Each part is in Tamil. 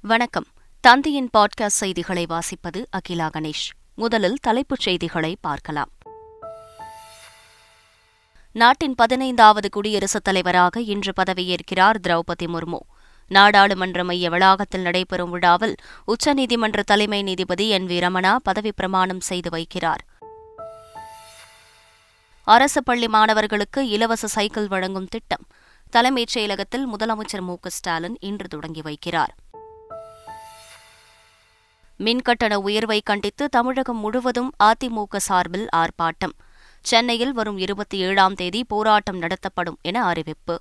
வணக்கம். தந்தையின் பாட்காஸ்ட் செய்திகளை வாசிப்பது அகிலா கணேஷ். முதலில் தலைப்புச் செய்திகளை பார்க்கலாம். நாட்டின் பதினைந்தாவது குடியரசுத் தலைவராக இன்று பதவியேற்கிறார் திரௌபதி முர்மு. நாடாளுமன்ற மைய வளாகத்தில் நடைபெறும் விழாவில் உச்சநீதிமன்ற தலைமை நீதிபதி என் வி ரமணா பதவிப் பிரமாணம் செய்து வைக்கிறார். அரசு பள்ளி மாணவர்களுக்கு இலவச சைக்கிள் வழங்கும் திட்டம். தலைமைச் செயலகத்தில் முதலமைச்சர் மு ஸ்டாலின் இன்று தொடங்கி வைக்கிறார். மின்கட்டண உயர்வை கண்டித்து தமிழகம் முழுவதும் அதிமுக சார்பில் ஆர்ப்பாட்டம். சென்னையில் வரும் இருபத்தி ஏழாம் தேதி போராட்டம் நடத்தப்படும் என அறிவிப்பு.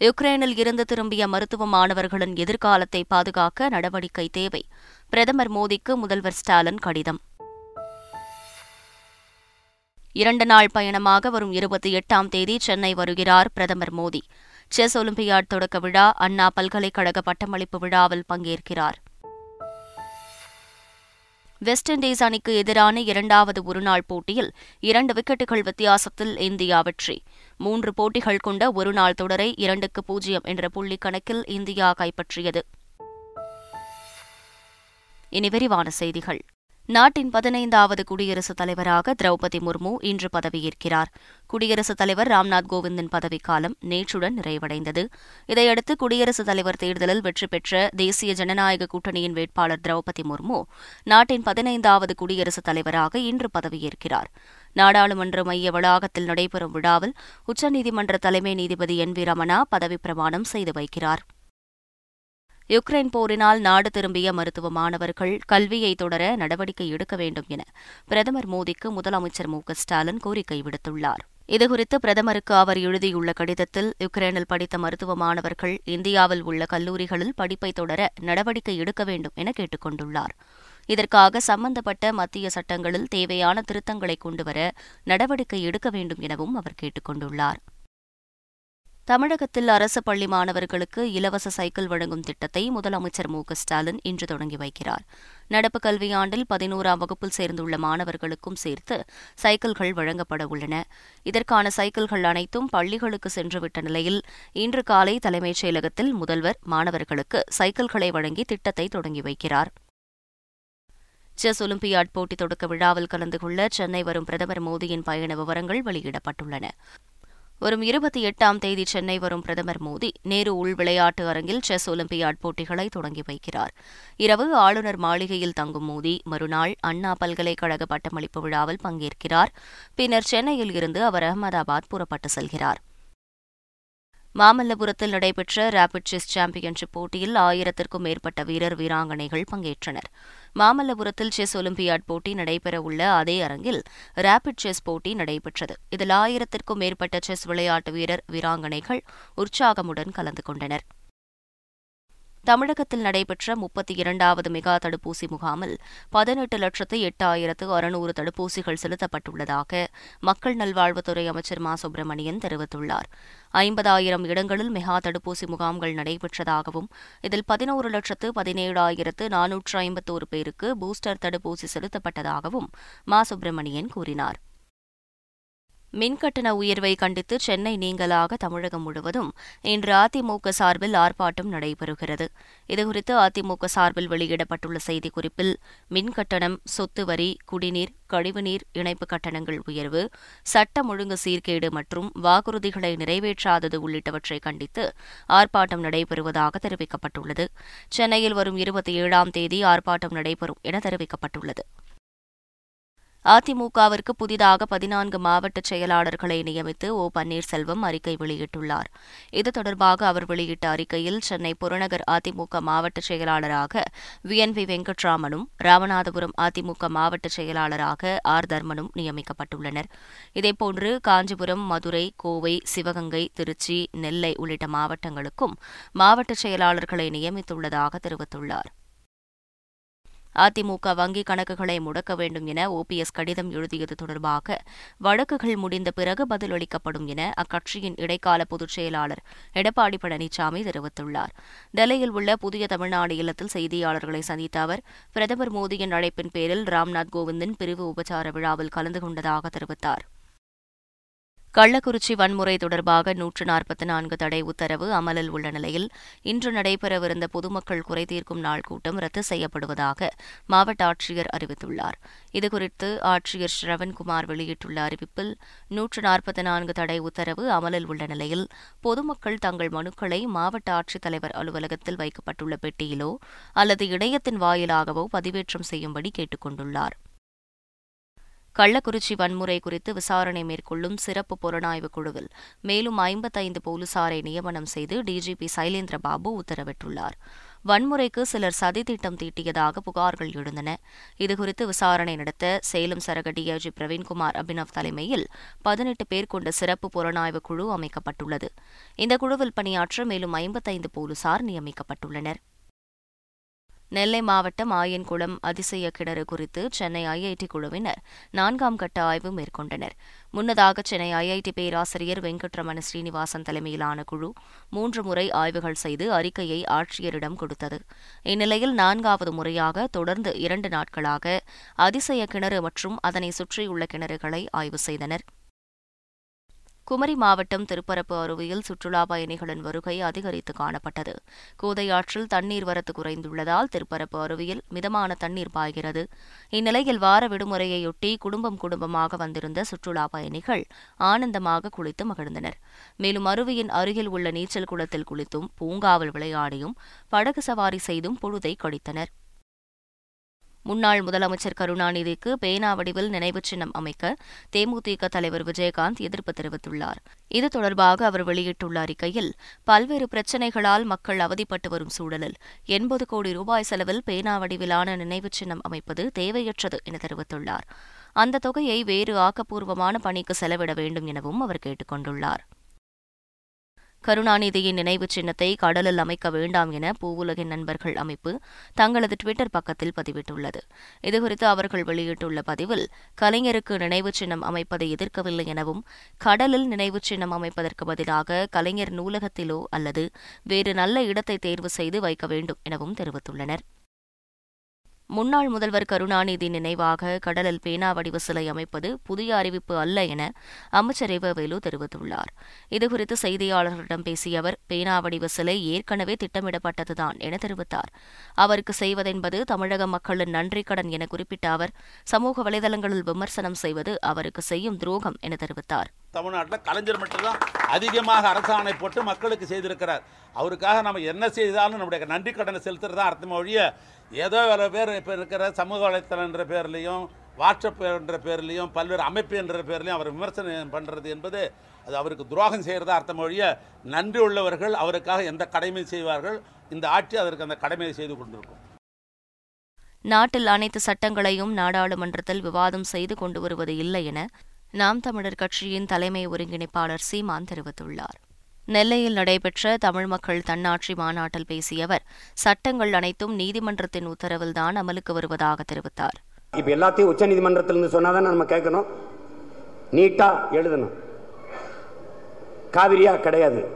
யுக்ரைனில் இருந்து திரும்பிய மருத்துவ மாணவர்களின் எதிர்காலத்தை பாதுகாக்க நடவடிக்கை தேவை. பிரதமர் மோடிக்கு முதல்வர் ஸ்டாலின் கடிதம். இரண்டு நாள் பயணமாக வரும் இருபத்தி எட்டாம் தேதி சென்னை வருகிறார் பிரதமர் மோடி. செஸ் ஒலிம்பியாட் தொடக்க விழா அண்ணா பல்கலைக்கழக பட்டமளிப்பு விழாவில் பங்கேற்கிறார். வெஸ்ட் இண்டீஸ் அணிக்கு எதிரான இரண்டாவது ஒருநாள் போட்டியில் இரண்டு விக்கெட்டுகள் வித்தியாசத்தில் இந்தியா வெற்றி. மூன்று போட்டிகள் கொண்ட ஒருநாள் தொடரை இரண்டுக்கு பூஜ்ஜியம் என்ற புள்ளி கணக்கில் இந்தியா கைப்பற்றியது. இனி விரிவான செய்திகள். நாட்டின் பதினைந்தாவது குடியரசுத் தலைவராக திரௌபதி முர்மு இன்று பதவியேற்கிறார். குடியரசுத் தலைவர் ராம்நாத் கோவிந்தின் பதவிக்காலம் நேற்றுடன் நிறைவடைந்தது. இதையடுத்து குடியரசுத் தலைவர் தேர்தலில் வெற்றி பெற்ற தேசிய ஜனநாயக கூட்டணியின் வேட்பாளர் திரௌபதி முர்மு நாட்டின் பதினைந்தாவது குடியரசுத் தலைவராக இன்று பதவியேற்கிறார். நாடாளுமன்ற மைய வளாகத்தில் நடைபெறும் விழாவில் உச்சநீதிமன்ற தலைமை நீதிபதி என் வி ரமணா பதவிப்பிரமாணம் செய்து வைக்கிறார். யுக்ரைன் போரினால் நாடு திரும்பிய மருத்துவ மாணவர்கள் கல்வியை தொடர நடவடிக்கை எடுக்க வேண்டும் என பிரதமர் மோடிக்கு முதலமைச்சர் மு ஸ்டாலின் கோரிக்கை விடுத்துள்ளார். இதுகுறித்து பிரதமருக்கு அவர் எழுதியுள்ள கடிதத்தில் யுக்ரைனில் படித்த மருத்துவ மாணவர்கள் இந்தியாவில் உள்ள கல்லூரிகளில் படிப்பை தொடர நடவடிக்கை எடுக்க வேண்டும் என கேட்டுக் கொண்டுள்ளார். இதற்காக சம்பந்தப்பட்ட மத்திய சட்டங்களில் தேவையான திருத்தங்களை கொண்டுவர நடவடிக்கை எடுக்க வேண்டும் எனவும் அவர் கேட்டுக் கொண்டுள்ளார். தமிழகத்தில் அரசு பள்ளி மாணவர்களுக்கு இலவச சைக்கிள் வழங்கும் திட்டத்தை முதலமைச்சர் மு ஸ்டாலின் இன்று தொடங்கி வைக்கிறார். நடப்பு கல்வியாண்டில் பதினோராம் வகுப்பில் சேர்ந்துள்ள மாணவர்களுக்கும் சேர்த்து சைக்கிள்கள் வழங்கப்பட உள்ளன. இதற்கான சைக்கிள்கள் அனைத்தும் பள்ளிகளுக்கு சென்றுவிட்ட நிலையில் இன்று காலை தலைமைச் செயலகத்தில் முதல்வர் மாணவர்களுக்கு சைக்கிள்களை வழங்கி திட்டத்தை தொடங்கி வைக்கிறார். செஸ் ஒலிம்பியாட் போட்டி தொடக்க விழாவில் கலந்து கொள்ள சென்னை வரும் பிரதமர் மோடியின் பயண விவரங்கள் வெளியிடப்பட்டுள்ளன. வரும் இருபத்தி எட்டாம் தேதி சென்னை வரும் பிரதமர் மோடி நேரு உள் விளையாட்டு அரங்கில் செஸ் ஒலிம்பியாட் போட்டிகளை தொடங்கி வைக்கிறார். இரவு ஆளுநர் மாளிகையில் தங்கும் மோடி மறுநாள் அண்ணா பல்கலைக்கழக பட்டமளிப்பு விழாவில் பங்கேற்கிறார். பின்னர் சென்னையில் இருந்து அவர் அகமதாபாத் புறப்பட்டு செல்கிறார். மாமல்லபுரத்தில் நடைபெற்ற ரேபிட் செஸ் சாம்பியன்ஷிப் போட்டியில் ஆயிரத்திற்கும் மேற்பட்ட வீரர் வீராங்கனைகள் பங்கேற்றனர். மாமல்லபுரத்தில் செஸ் ஒலிம்பியாட் போட்டி நடைபெறவுள்ள அதே அரங்கில் ரேபிட் செஸ் போட்டி நடைபெற்றது. இதில் ஆயிரத்திற்கும் மேற்பட்ட செஸ் விளையாட்டு வீரர் வீராங்கனைகள் உற்சாகமுடன் கலந்து கொண்டனர். தமிழகத்தில் நடைபெற்ற முப்பத்தி இரண்டாவது மெகா தடுப்பூசி முகாமில் பதினெட்டு லட்சத்து எட்டாயிரத்து அறுநூறு தடுப்பூசிகள் செலுத்தப்பட்டுள்ளதாக மக்கள் நல்வாழ்வுத்துறை அமைச்சர் மா. சுப்பிரமணியன் தெரிவித்துள்ளார். ஐம்பதாயிரம் இடங்களில் மெகா தடுப்பூசி முகாம்கள் நடைபெற்றதாகவும் இதில் பதினோரு லட்சத்து பதினேழாயிரத்து நானூற்று ஐம்பத்தோரு பேருக்கு பூஸ்டர் தடுப்பூசி செலுத்தப்பட்டதாகவும் மா. சுப்பிரமணியன் கூறினார். மின்கட்டண உயர்வை கண்டித்து சென்னை நீங்கலாக தமிழகம் முழுவதும் இன்று அதிமுக சார்பில் ஆர்ப்பாட்டம் நடைபெறுகிறது. இதுகுறித்து அதிமுக சார்பில் வெளியிடப்பட்டுள்ள செய்திக்குறிப்பில் மின்கட்டணம் சொத்து வரி குடிநீர் கழிவுநீர் இணைப்பு கட்டணங்கள் உயர்வு சட்டம் ஒழுங்கு சீர்கேடு மற்றும் வாக்குறுதிகளை நிறைவேற்றாதது உள்ளிட்டவற்றை கண்டித்து ஆர்ப்பாட்டம் நடைபெறுவதாக தெரிவிக்கப்பட்டுள்ளது. சென்னையில் வரும் இருபத்தி ஏழாம் தேதி ஆர்ப்பாட்டம் நடைபெறும் என தெரிவிக்கப்பட்டுள்ளது. அதிமுகவிற்கு புதிதாக பதினான்கு மாவட்ட செயலாளர்களை நியமித்து ஓ. பன்னீர்செல்வம் அறிக்கை வெளியிட்டுள்ளார். இது தொடர்பாக அவர் வெளியிட்ட அறிக்கையில் சென்னை புறநகர் அதிமுக மாவட்ட செயலாளராக வி. என். வி. வெங்கட்ராமனும் ராமநாதபுரம் அதிமுக மாவட்ட செயலாளராக ஆர். தர்மனும் நியமிக்கப்பட்டுள்ளனர். இதேபோன்று காஞ்சிபுரம் மதுரை கோவை சிவகங்கை திருச்சி நெல்லை உள்ளிட்ட மாவட்டங்களுக்கும் மாவட்ட செயலாளர்களை நியமித்துள்ளதாக தெரிவித்துள்ளார். அதிமுக வங்கிக் கணக்குகளை முடக்க வேண்டும் என ஓபிஎஸ் கடிதம் எழுதியது தொடர்பாக வழக்குகள் முடிந்த பிறகு பதிலளிக்கப்படும் என அக்கட்சியின் இடைக்கால பொதுச் செயலாளர் எடப்பாடி பழனிசாமி தெரிவித்துள்ளார். டெல்லியில் உள்ள புதிய தமிழ்நாடு இல்லத்தில் செய்தியாளர்களை சந்தித்த அவர் பிரதமர் மோடியின் அழைப்பின் பேரில் ராம்நாத் கோவிந்தின் பிரிவு உபச்சார விழாவில் கலந்து கொண்டதாக தெரிவித்தார். கள்ளக்குறிச்சி வன்முறை தொடர்பாக நூற்று நாற்பத்தி நான்கு தடை உத்தரவு அமலில் உள்ள நிலையில் இன்று நடைபெறவிருந்த பொதுமக்கள் குறைதீர்க்கும் நாள் கூட்டம் ரத்து செய்யப்படுவதாக மாவட்ட ஆட்சியர் அறிவித்துள்ளார். இதுகுறித்து ஆட்சியர் ஸ்ரவன்குமார் வெளியிட்டுள்ள அறிவிப்பில் நூற்று நாற்பத்தி நான்கு தடை உத்தரவு அமலில் உள்ள நிலையில் பொதுமக்கள் தங்கள் மனுக்களை மாவட்ட ஆட்சித்தலைவர் அலுவலகத்தில் வைக்கப்பட்டுள்ள பெட்டியிலோ அல்லது இணையத்தின் வாயிலாகவோ பதிவேற்றம் செய்யும்படி கேட்டுக் கொண்டுள்ளாா் கள்ளக்குறிச்சி வன்முறை குறித்து விசாரணை மேற்கொள்ளும் சிறப்பு புலனாய்வு குழுவில் மேலும் ஐம்பத்தைந்து போலீசாரை நியமனம் செய்து டிஜிபி சைலேந்திரபாபு உத்தரவிட்டுள்ளார். வன்முறைக்கு சிலர் சதித்திட்டம் தீட்டியதாக புகார்கள் எழுந்தன. இதுகுறித்து விசாரணை நடத்த சேலம் சரக டிஐஜி பிரவீன்குமார் அபினவ் தலைமையில் பதினெட்டு பேர் கொண்ட சிறப்பு புலனாய்வு குழு அமைக்கப்பட்டுள்ளது. இந்த குழுவில் பணியாற்ற மேலும் ஐம்பத்தைந்து போலீசார் நியமிக்கப்பட்டுள்ளனர். நெல்லை மாவட்டம் ஆயன்குளம் அதிசய கிணறு குறித்து சென்னை ஐஐடி குழுவினர் நான்காம் கட்ட ஆய்வு மேற்கொண்டனர். முன்னதாக சென்னை ஐஐடி பேராசிரியர் வெங்கட்ரமண ஸ்ரீனிவாசன் தலைமையிலான குழு மூன்று முறை ஆய்வுகள் செய்து அறிக்கையை ஆட்சியரிடம் கொடுத்தது. இந்நிலையில் நான்காவது முறையாக தொடர்ந்து இரண்டு நாட்களாக அதிசய கிணறு மற்றும் அதனை சுற்றியுள்ள கிணறுகளை ஆய்வு செய்தனர். குமரி மாவட்டம் திருப்பரப்பு அருவியில் சுற்றுலா பயணிகளின் வருகை அதிகரித்து காணப்பட்டது. கோதையாற்றில் தண்ணீர் வரத்து குறைந்துள்ளதால் திருப்பரப்பு அருவியில் மிதமான தண்ணீர் பாய்கிறது. இந்நிலையில் வார விடுமுறையொட்டி குடும்பம் குடும்பமாக வந்திருந்த சுற்றுலா பயணிகள் ஆனந்தமாக குளித்து மகிழ்ந்தனர். மேலும் அருவியின் அருகில் உள்ள நீச்சல் குளத்தில் குளித்தும் பூங்காவில் விளையாடியும் படகு சவாரி செய்தும் பொழுதை கழித்தனர். முன்னாள் முதலமைச்சர் கருணாநிதிக்கு பேனா வடிவில் நினைவு சின்னம் அமைக்க தேமுதிக தலைவர் விஜயகாந்த் எதிர்ப்பு தெரிவித்துள்ளார். இது தொடர்பாக அவர் வெளியிட்டுள்ள அறிக்கையில் பல்வேறு பிரச்சினைகளால் மக்கள் அவதிப்பட்டு வரும் சூழலில் எண்பது கோடி ரூபாய் செலவில் பேனா வடிவிலான நினைவுச் சின்னம் அமைப்பது தேவையற்றது என தெரிவித்துள்ளார். அந்த தொகையை வேறு ஆக்கப்பூர்வமான பணிக்கு செலவிட வேண்டும் எனவும் அவர் கேட்டுக் கொண்டுள்ளார். கருணாநிதியின் நினைவு சின்னத்தை கடலில் அமைக்க வேண்டாம் என பூவுலகின் நண்பர்கள் அமைப்பு தங்களது டுவிட்டர் பக்கத்தில் பதிவிட்டுள்ளது. இதுகுறித்து அவர்கள் வெளியிட்டுள்ள பதிவில் கலைஞருக்கு நினைவு சின்னம் அமைப்பதை எதிர்க்கவில்லை எனவும் கடலில் நினைவு சின்னம் அமைப்பதற்கு பதிலாக கலைஞர் நூலகத்திலோ அல்லது வேறு நல்ல இடத்தை தேர்வு செய்து வைக்க வேண்டும் எனவும் தெரிவித்துள்ளனர். முன்னாள் முதல்வர் கருணாநிதி நினைவாக கடலில் பேனா வடிவ சிலை அமைப்பது புதிய அறிவிப்பு அல்ல என அமைச்சர் வேலு தெரிவித்துள்ளார். இதுகுறித்து செய்தியாளர்களிடம் பேசிய அவர் பேனா வடிவ சிலை ஏற்கனவே திட்டமிடப்பட்டதுதான் என தெரிவித்தார். அவருக்கு செய்வதென்பது தமிழக மக்களின் நன்றி கடன் என குறிப்பிட்ட அவர் சமூக வலைதளங்களில் விமர்சனம் செய்வது அவருக்கு செய்யும் துரோகம் என தெரிவித்தார். தமிழ்நாட்டில் கலைஞர் மட்டும்தான் அதிகமாக அரசாணை போட்டு மக்களுக்கு செய்திருக்கிறார். அவருக்காக நம்ம என்ன செய்தாலும் நம்முடைய நன்றி கடனை செலுத்துறது தான் அர்த்தம் ஒழிய ஏதோ வேறு பேர் இப்போ இருக்கிற சமூக வலைத்தளம் என்ற வாட்ஸ்அப் என்ற பேர்லேயும் பல்வேறு அமைப்பு என்ற பேர்லையும் அவர் விமர்சனம் பண்ணுறது என்பது அது அவருக்கு துரோகம் செய்கிறதா அர்த்தம் ஒழிய நன்றி உள்ளவர்கள் அவருக்காக எந்த கடமையும் செய்வார்கள். இந்த ஆட்சி அதற்கு அந்த கடமையை செய்து கொண்டிருக்கும். நாட்டில் அனைத்து சட்டங்களையும் நாடாளுமன்றத்தில் விவாதம் செய்து கொண்டு வருவது இல்லை என நாம் தமிழர் கட்சியின் தலைமை ஒருங்கிணைப்பாளர் சீமான் தெரிவித்துள்ளார். நெல்லையில் நடைபெற்ற தமிழ் மக்கள் தன்னாட்சி மாநாட்டில் பேசிய அவர் சட்டங்கள் அனைத்தும் நீதிமன்றத்தின் உத்தரவில்தான் அமலுக்கு வருவதாக தெரிவித்தார். இப்ப எல்லாத்தையும் உச்ச நீதிமன்றத்திலிருந்து சொன்னாதான் நம்ம கேட்கணும்? நீட்டா எழுதணும். காவிரியா கிடையாது.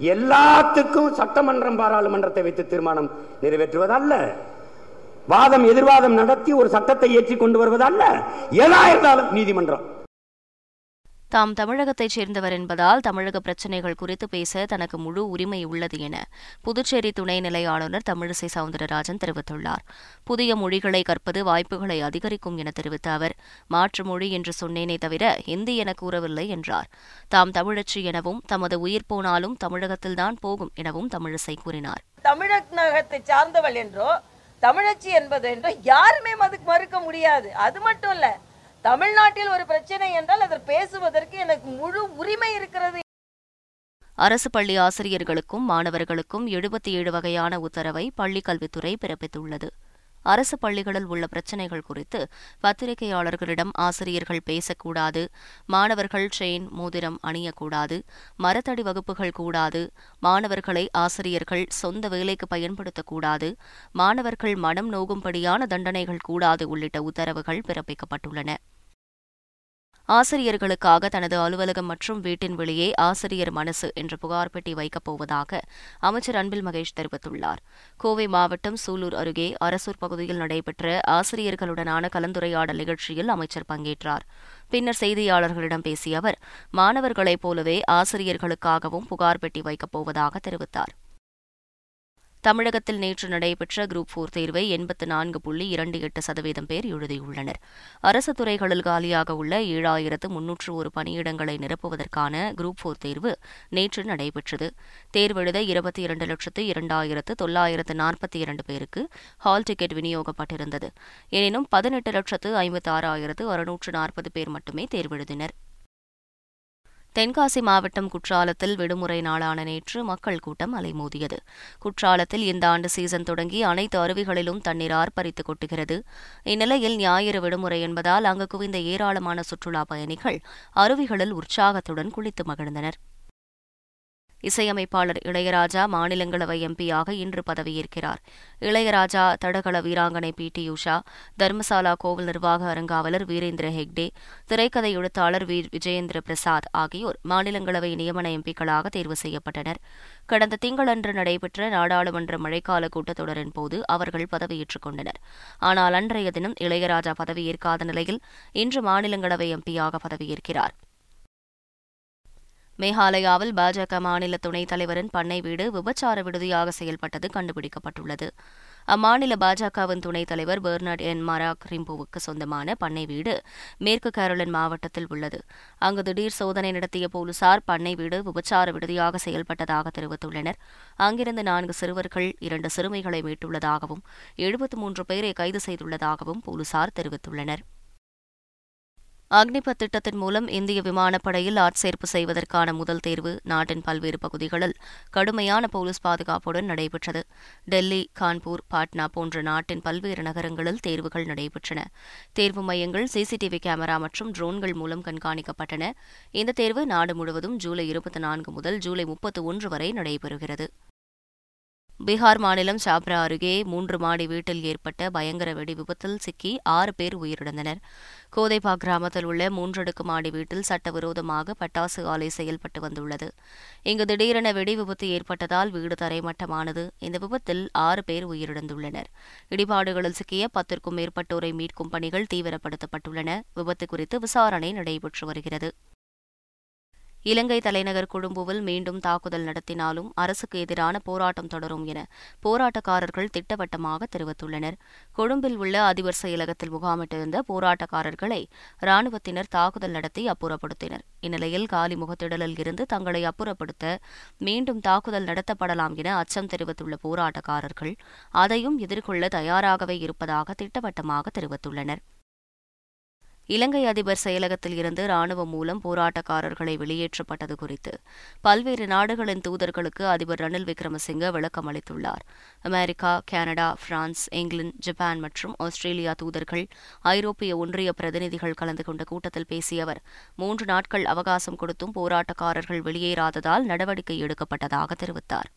எல்லாத்துக்கும் சட்டமன்றம் பாராளுமன்றத்தை வைத்து தீர்மானம் நிறைவேற்றுவதல்ல. வாதம் எதிர்வாதம் நடத்தி ஒரு சட்டத்தை ஏற்றி கொண்டு வருவதல்ல. எதா இருந்தாலும் நீதிமன்றம். தாம் தமிழகத்தைச் சேர்ந்தவர் என்பதால் தமிழக பிரச்சினைகள் குறித்து பேச தனக்கு முழு உரிமை உள்ளது என புதுச்சேரி துணைநிலை ஆளுநர் தமிழிசை சவுந்தரராஜன் தெரிவித்துள்ளார். புதிய மொழிகளை கற்பது வாய்ப்புகளை அதிகரிக்கும் என தெரிவித்த அவர் மாற்று மொழி என்று சொன்னேனே தவிர ஹிந்தி என கூறவில்லை என்றார். தாம் தமிழச்சி எனவும் தமது உயிர் போனாலும் தமிழகத்தில்தான் போகும் எனவும் தமிழிசை கூறினார். தமிழகத்தை சார்ந்தவள் என்றோ தமிழச்சி என்பது என்றோ யாருமே அதுக்கு மறுக்க முடியாது. அது மட்டும் இல்லை தமிழ்நாட்டில் ஒரு பிரச்சனை என்றால் அதை பேசுவதற்கு எனக்கு முழு உரிமை இருக்கிறது. அரசு பள்ளி ஆசிரியர்களுக்கும் மாணவர்களுக்கும் எழுபத்தி ஏழு வகையான உத்தரவை பள்ளிக்கல்வித்துறை பிறப்பித்துள்ளது. அரசு பள்ளிகளில் உள்ள பிரச்சினைகள் குறித்து பத்திரிகையாளர்களிடம் ஆசிரியர்கள் பேசக்கூடாது மாணவர்கள் செயின் மோதிரம் அணியக்கூடாது மரத்தடி வகுப்புகள் கூடாது மாணவர்களை ஆசிரியர்கள் சொந்த வேலைக்கு பயன்படுத்தக்கூடாது மாணவர்கள் மனம் நோகும்படியான தண்டனைகள் கூடாது உள்ளிட்ட உத்தரவுகள் பிறப்பிக்கப்பட்டுள்ளன. ஆசிரியர்களுக்காக தனது அலுவலகம் மற்றும் வீட்டின் வெளியே ஆசிரியர் மனசு என்ற புகார் பெட்டி வைக்கப் போவதாக அமைச்சர் அன்பில் மகேஷ் தெரிவித்துள்ளார். கோவை மாவட்டம் சூலூர் அருகே அரசூர் பகுதியில் நடைபெற்ற ஆசிரியர்களுடனான கலந்துரையாடல் நிகழ்ச்சியில் அமைச்சர் பங்கேற்றார். பின்னர் செய்தியாளர்களிடம் பேசிய அவர் மாணவர்களைப் போலவே ஆசிரியர்களுக்காகவும் புகார் பெட்டி வைக்கப் போவதாக தெரிவித்தார். தமிழகத்தில் நேற்று நடைபெற்ற குரூப் போர் தேர்வை எண்பத்து நான்கு புள்ளி இரண்டு எட்டு சதவீதம் பேர் எழுதியுள்ளனர். அரசு துறைகளில் காலியாக உள்ள ஏழாயிரத்து முன்னூற்று ஒரு பணியிடங்களை நிரப்புவதற்கான குரூப் போர் தேர்வு நேற்று நடைபெற்றது. தேர்வெழுத இருபத்தி இரண்டு லட்சத்து இரண்டாயிரத்து தொள்ளாயிரத்து நாற்பத்தி இரண்டு பேருக்கு ஹால் டிக்கெட் விநியோகப்பட்டிருந்தது. எனினும் பதினெட்டு லட்சத்து ஐம்பத்தாறாயிரத்து அறுநூற்று நாற்பது பேர் மட்டுமே தேர்வெழுதினர். தென்காசி மாவட்டம் குற்றாலத்தில் விடுமுறை நாளான நேற்று மக்கள் கூட்டம் அலைமோதியது. குற்றாலத்தில் இந்த ஆண்டு சீசன் தொடங்கி அனைத்து அருவிகளிலும் தண்ணீர் ஆர்ப்பரித்து கொட்டுகிறது. இந்நிலையில் ஞாயிறு விடுமுறை என்பதால் அங்கு குவிந்த ஏராளமான சுற்றுலா பயணிகள் அருவிகளில் உற்சாகத்துடன் குளித்து மகிழ்ந்தனர். இசையமைப்பாளர் இளையராஜா மாநிலங்களவை எம்பியாக இன்று பதவியேற்கிறார். இளையராஜா தடகள வீராங்கனை பி. டி. உஷா தர்மசாலா கோவில் நிர்வாக அறங்காவலர் வீரேந்திர ஹெக்டே திரைக்கதை எழுத்தாளர் வி. விஜயேந்திர பிரசாத் ஆகியோர் மாநிலங்களவை நியமன எம்பிக்களாக தேர்வு செய்யப்பட்டனர். கடந்த திங்களன்று நடைபெற்ற நாடாளுமன்ற மழைக்கால கூட்டத்தொடரின் போது அவர்கள் பதவியேற்றுக் கொண்டனர். ஆனால் அன்றைய தினம் இளையராஜா பதவியேற்காத நிலையில் இன்று மாநிலங்களவை எம்பியாக பதவியேற்கிறார். மேகாலயாவில் பாஜக மாநில துணைத் தலைவரின் பண்ணை வீடு விபச்சார விடுதியாக செயல்பட்டது கண்டுபிடிக்கப்பட்டுள்ளது. அம்மாநில பாஜகவின் துணைத் தலைவர் பெர்னட் என். மராக் ரிம்புவுக்கு சொந்தமான பண்ணை வீடு மேற்கு கேரளன் மாவட்டத்தில் உள்ளது. அங்கு திடீர் சோதனை நடத்திய போலீசார் பண்ணை வீடு விபச்சார விடுதியாக செயல்பட்டதாக தெரிவித்துள்ளனர். அங்கிருந்து நான்கு சிறுவர்கள் இரண்டு சிறுமிகளை மீட்டுள்ளதாகவும் எழுபத்து மூன்று பேரை கைது செய்துள்ளதாகவும் போலீசார் தெரிவித்துள்ளனர். அக்னிபத் திட்டத்தின் மூலம் இந்திய விமானப்படையில் ஆட்சேர்ப்பு செய்வதற்கான முதல் தேர்வு நாட்டின் பல்வேறு பகுதிகளில் கடுமையான போலீஸ் பாதுகாப்புடன் நடைபெற்றது. டெல்லி கான்பூர் பாட்னா போன்ற நாட்டின் பல்வேறு நகரங்களில் தேர்வுகள் நடைபெற்றன. தேர்வு மையங்கள் சிசிடிவி கேமரா மற்றும் ட்ரோன்கள் மூலம் கண்காணிக்கப்பட்டன. இந்த தேர்வு நாடு முழுவதும் ஜூலை இருபத்தி நான்கு முதல் ஜூலை முப்பத்தி ஒன்று வரை நடைபெறுகிறது. பீகார் மாநிலம் சாப்ரா அருகே மூன்று மாடி வீட்டில் ஏற்பட்ட பயங்கர வெடி விபத்தில் சிக்கி ஆறு பேர் உயிரிழந்தனர். கோதைபா கிராமத்தில் உள்ள மூன்றடுக்கு மாடி வீட்டில் சட்டவிரோதமாக பட்டாசு ஆலை செயல்பட்டு வந்துள்ளது. இங்கு திடீரென வெடி விபத்து ஏற்பட்டதால் வீடு தரைமட்டமானது. இந்த விபத்தில் ஆறு பேர் உயிரிழந்துள்ளனர். இடிபாடுகளில் சிக்கிய பத்திற்கும் மேற்பட்டோரை மீட்கும் பணிகள் தீவிரப்படுத்தப்பட்டுள்ளன. விபத்து குறித்து விசாரணை நடைபெற்று வருகிறது. இலங்கை தலைநகர் கொழும்புவில் மீண்டும் தாக்குதல் நடத்தினாலும் அரசுக்கு எதிரான போராட்டம் தொடரும் என போராட்டக்காரர்கள் திட்டவட்டமாக தெரிவித்துள்ளனர். கொழும்பில் உள்ள அதிபர் செயலகத்தில் முகாமிட்டிருந்த போராட்டக்காரர்களை ராணுவத்தினர் தாக்குதல் நடத்தி அப்புறப்படுத்தினர். இந்நிலையில் காலி முகத்திடலில் இருந்து தங்களை அப்புறப்படுத்த மீண்டும் தாக்குதல் நடத்தப்படலாம் என அச்சம் தெரிவித்துள்ள போராட்டக்காரர்கள் அதையும் எதிர்கொள்ள தயாராகவே இருப்பதாக திட்டவட்டமாக தெரிவித்துள்ளனர். இலங்கை அதிபர் செயலகத்தில் இருந்து ராணுவம் மூலம் போராட்டக்காரர்களை வெளியேற்றப்பட்டது குறித்து பல்வேறு நாடுகளின் தூதர்களுக்கு அதிபர் ரணில் விக்ரமசிங்க விளக்கம் அளித்துள்ளார். America Canada France England Japan மற்றும் ஆஸ்திரேலியா தூதர்கள் ஐரோப்பிய ஒன்றிய பிரதிநிதிகள் கலந்து கொண்ட கூட்டத்தில் பேசிய அவர் மூன்று நாட்கள் அவகாசம் கொடுத்தும் போராட்டக்காரர்கள் வெளியேறாததால் நடவடிக்கை எடுக்கப்பட்டதாக தெரிவித்தார்.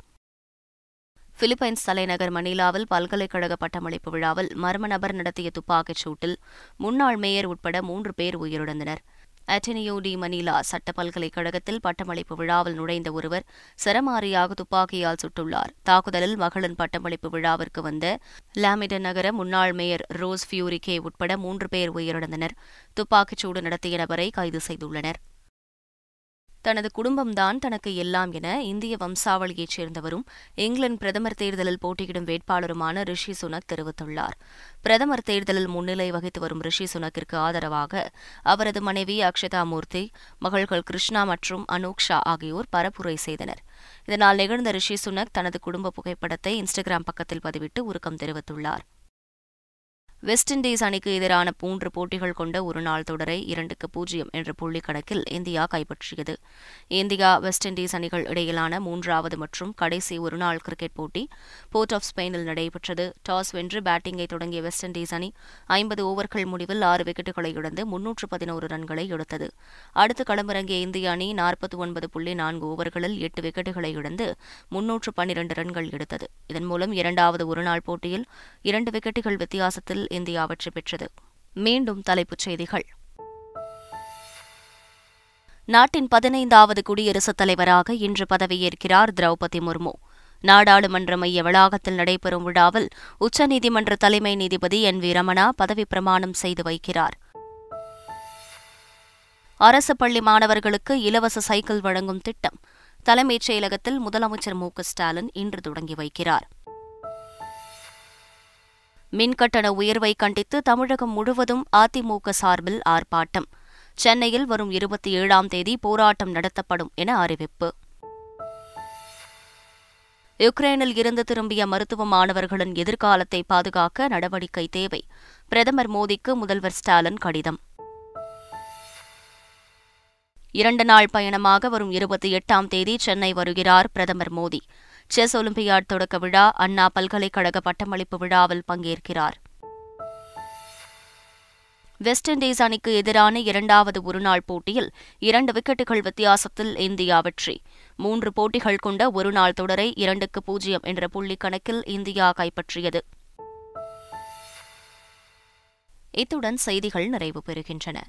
பிலிப்பைன்ஸ் தலைநகர் மணிலாவில் பல்கலைக்கழக பட்டமளிப்பு விழாவில் மர்ம நபர் நடத்திய துப்பாக்கிச் சூட்டில் முன்னாள் மேயர் உட்பட மூன்று பேர் உயிரிழந்தனர். அட்டனியோ டி மணிலா சட்ட பல்கலைக்கழகத்தில் பட்டமளிப்பு விழாவில் நுழைந்த ஒருவர் சரமாரியாக துப்பாக்கியால் சுட்டுள்ளார். தாக்குதலில் மகளின் பட்டமளிப்பு விழாவிற்கு வந்த லாமிடன் நகர முன்னாள் மேயர் ரோஸ் ஃபியூரிகே உட்பட மூன்று பேர் உயிரிழந்தனர். துப்பாக்கிச்சூடு நடத்திய நபரை கைது செய்துள்ளனர். தனது குடும்பம்தான் தனக்கு எல்லாம் என இந்திய வம்சாவளியைச் சேர்ந்தவரும் இங்கிலாந்து பிரதமர் தேர்தலில் போட்டியிடும் வேட்பாளருமான ரிஷி சுனக் தெரிவித்துள்ளார். பிரதமர் தேர்தலில் முன்னிலை வகித்து வரும் ரிஷி சுனக்கிற்கு ஆதரவாக அவரது மனைவி அக்ஷதா மூர்த்தி மகள்கள் கிருஷ்ணா மற்றும் அனூக்ஷா ஆகியோர் பரப்புரை செய்தனர். இதனால் நிகழ்ந்த ரிஷி சுனக் தனது குடும்ப புகைப்படத்தை இன்ஸ்டாகிராம் பக்கத்தில் பதிவிட்டு உருக்கம் தெரிவித்துள்ளார். வெஸ்ட் இண்டீஸ் அணிக்கு எதிரான மூன்று போட்டிகள் கொண்ட ஒருநாள் தொடரை இரண்டுக்கு பூஜ்ஜியம் என்ற புள்ளி கணக்கில் இந்தியா கைப்பற்றியது. இந்தியா வெஸ்ட் இண்டீஸ் அணிகள் இடையிலான மூன்றாவது மற்றும் கடைசி ஒருநாள் கிரிக்கெட் போட்டி போர்ட் ஆஃப் ஸ்பெயினில் நடைபெற்றது. டாஸ் வென்று பேட்டிங்கை தொடங்கிய வெஸ்ட் இண்டீஸ் அணி ஐம்பது ஓவர்கள் முடிவில் ஆறு விக்கெட்டுகளை இழந்து முன்னூற்று பதினோரு ரன்களை எடுத்தது. அடுத்து களமிறங்கிய இந்திய அணி நாற்பத்தி ஒன்பது புள்ளி நான்கு ஓவர்களில் எட்டு விக்கெட்டுகளை இழந்து முன்னூற்று பன்னிரண்டு ரன்கள் எடுத்தது. இதன் மூலம் இரண்டாவது ஒருநாள் போட்டியில் இரண்டு விக்கெட்டுகள் வித்தியாசத்தில் இந்தியா வெற்றி பெற்றது. மீண்டும் தலைப்புச் செய்திகள். நாட்டின் பதினைந்தாவது குடியரசுத் தலைவராக இன்று பதவியேற்கிறார் திரௌபதி முர்மு. நாடாளுமன்ற மைய வளாகத்தில் நடைபெறும் விழாவில் உச்சநீதிமன்ற தலைமை நீதிபதி என் வி ரமணா பதவிப் பிரமாணம் செய்து வைக்கிறார். அரசு பள்ளி மாணவர்களுக்கு இலவச சைக்கிள் வழங்கும் திட்டம். தலைமைச் செயலகத்தில் முதலமைச்சர் மு க ஸ்டாலின் இன்று தொடங்கி வைக்கிறார். மின்கட்டண உயர்வை கண்டித்து தமிழகம் முழுவதும் அதிமுக சார்பில் ஆர்ப்பாட்டம். சென்னையில் வரும் இருபத்தி ஏழாம் தேதி போராட்டம் நடத்தப்படும் என அறிவிப்பு. யுக்ரைனில் இருந்து திரும்பிய மருத்துவ மாணவர்களின் எதிர்காலத்தை பாதுகாக்க நடவடிக்கை தேவை. பிரதமர் மோடிக்கு முதல்வர் ஸ்டாலின் கடிதம். இரண்டு நாள் பயணமாக வரும் இருபத்தி எட்டாம் தேதி சென்னை வருகிறார் பிரதமர் மோடி. செஸ் ஒலிம்பியாட் தொடக்க விழா அண்ணா பல்கலைக்கழக பட்டமளிப்பு விழாவில் பங்கேற்கிறார். வெஸ்ட் இண்டீஸ் அணிக்கு எதிரான இரண்டாவது ஒருநாள் போட்டியில் இரண்டு விக்கெட்டுகள் வித்தியாசத்தில் இந்தியா வெற்றி. மூன்று போட்டிகள் கொண்ட ஒருநாள் தொடரை இரண்டுக்கு பூஜ்ஜியம் என்ற புள்ளி கணக்கில் இந்தியா கைப்பற்றியது. இத்துடன் செய்திகள் நிறைவு பெறுகின்றன.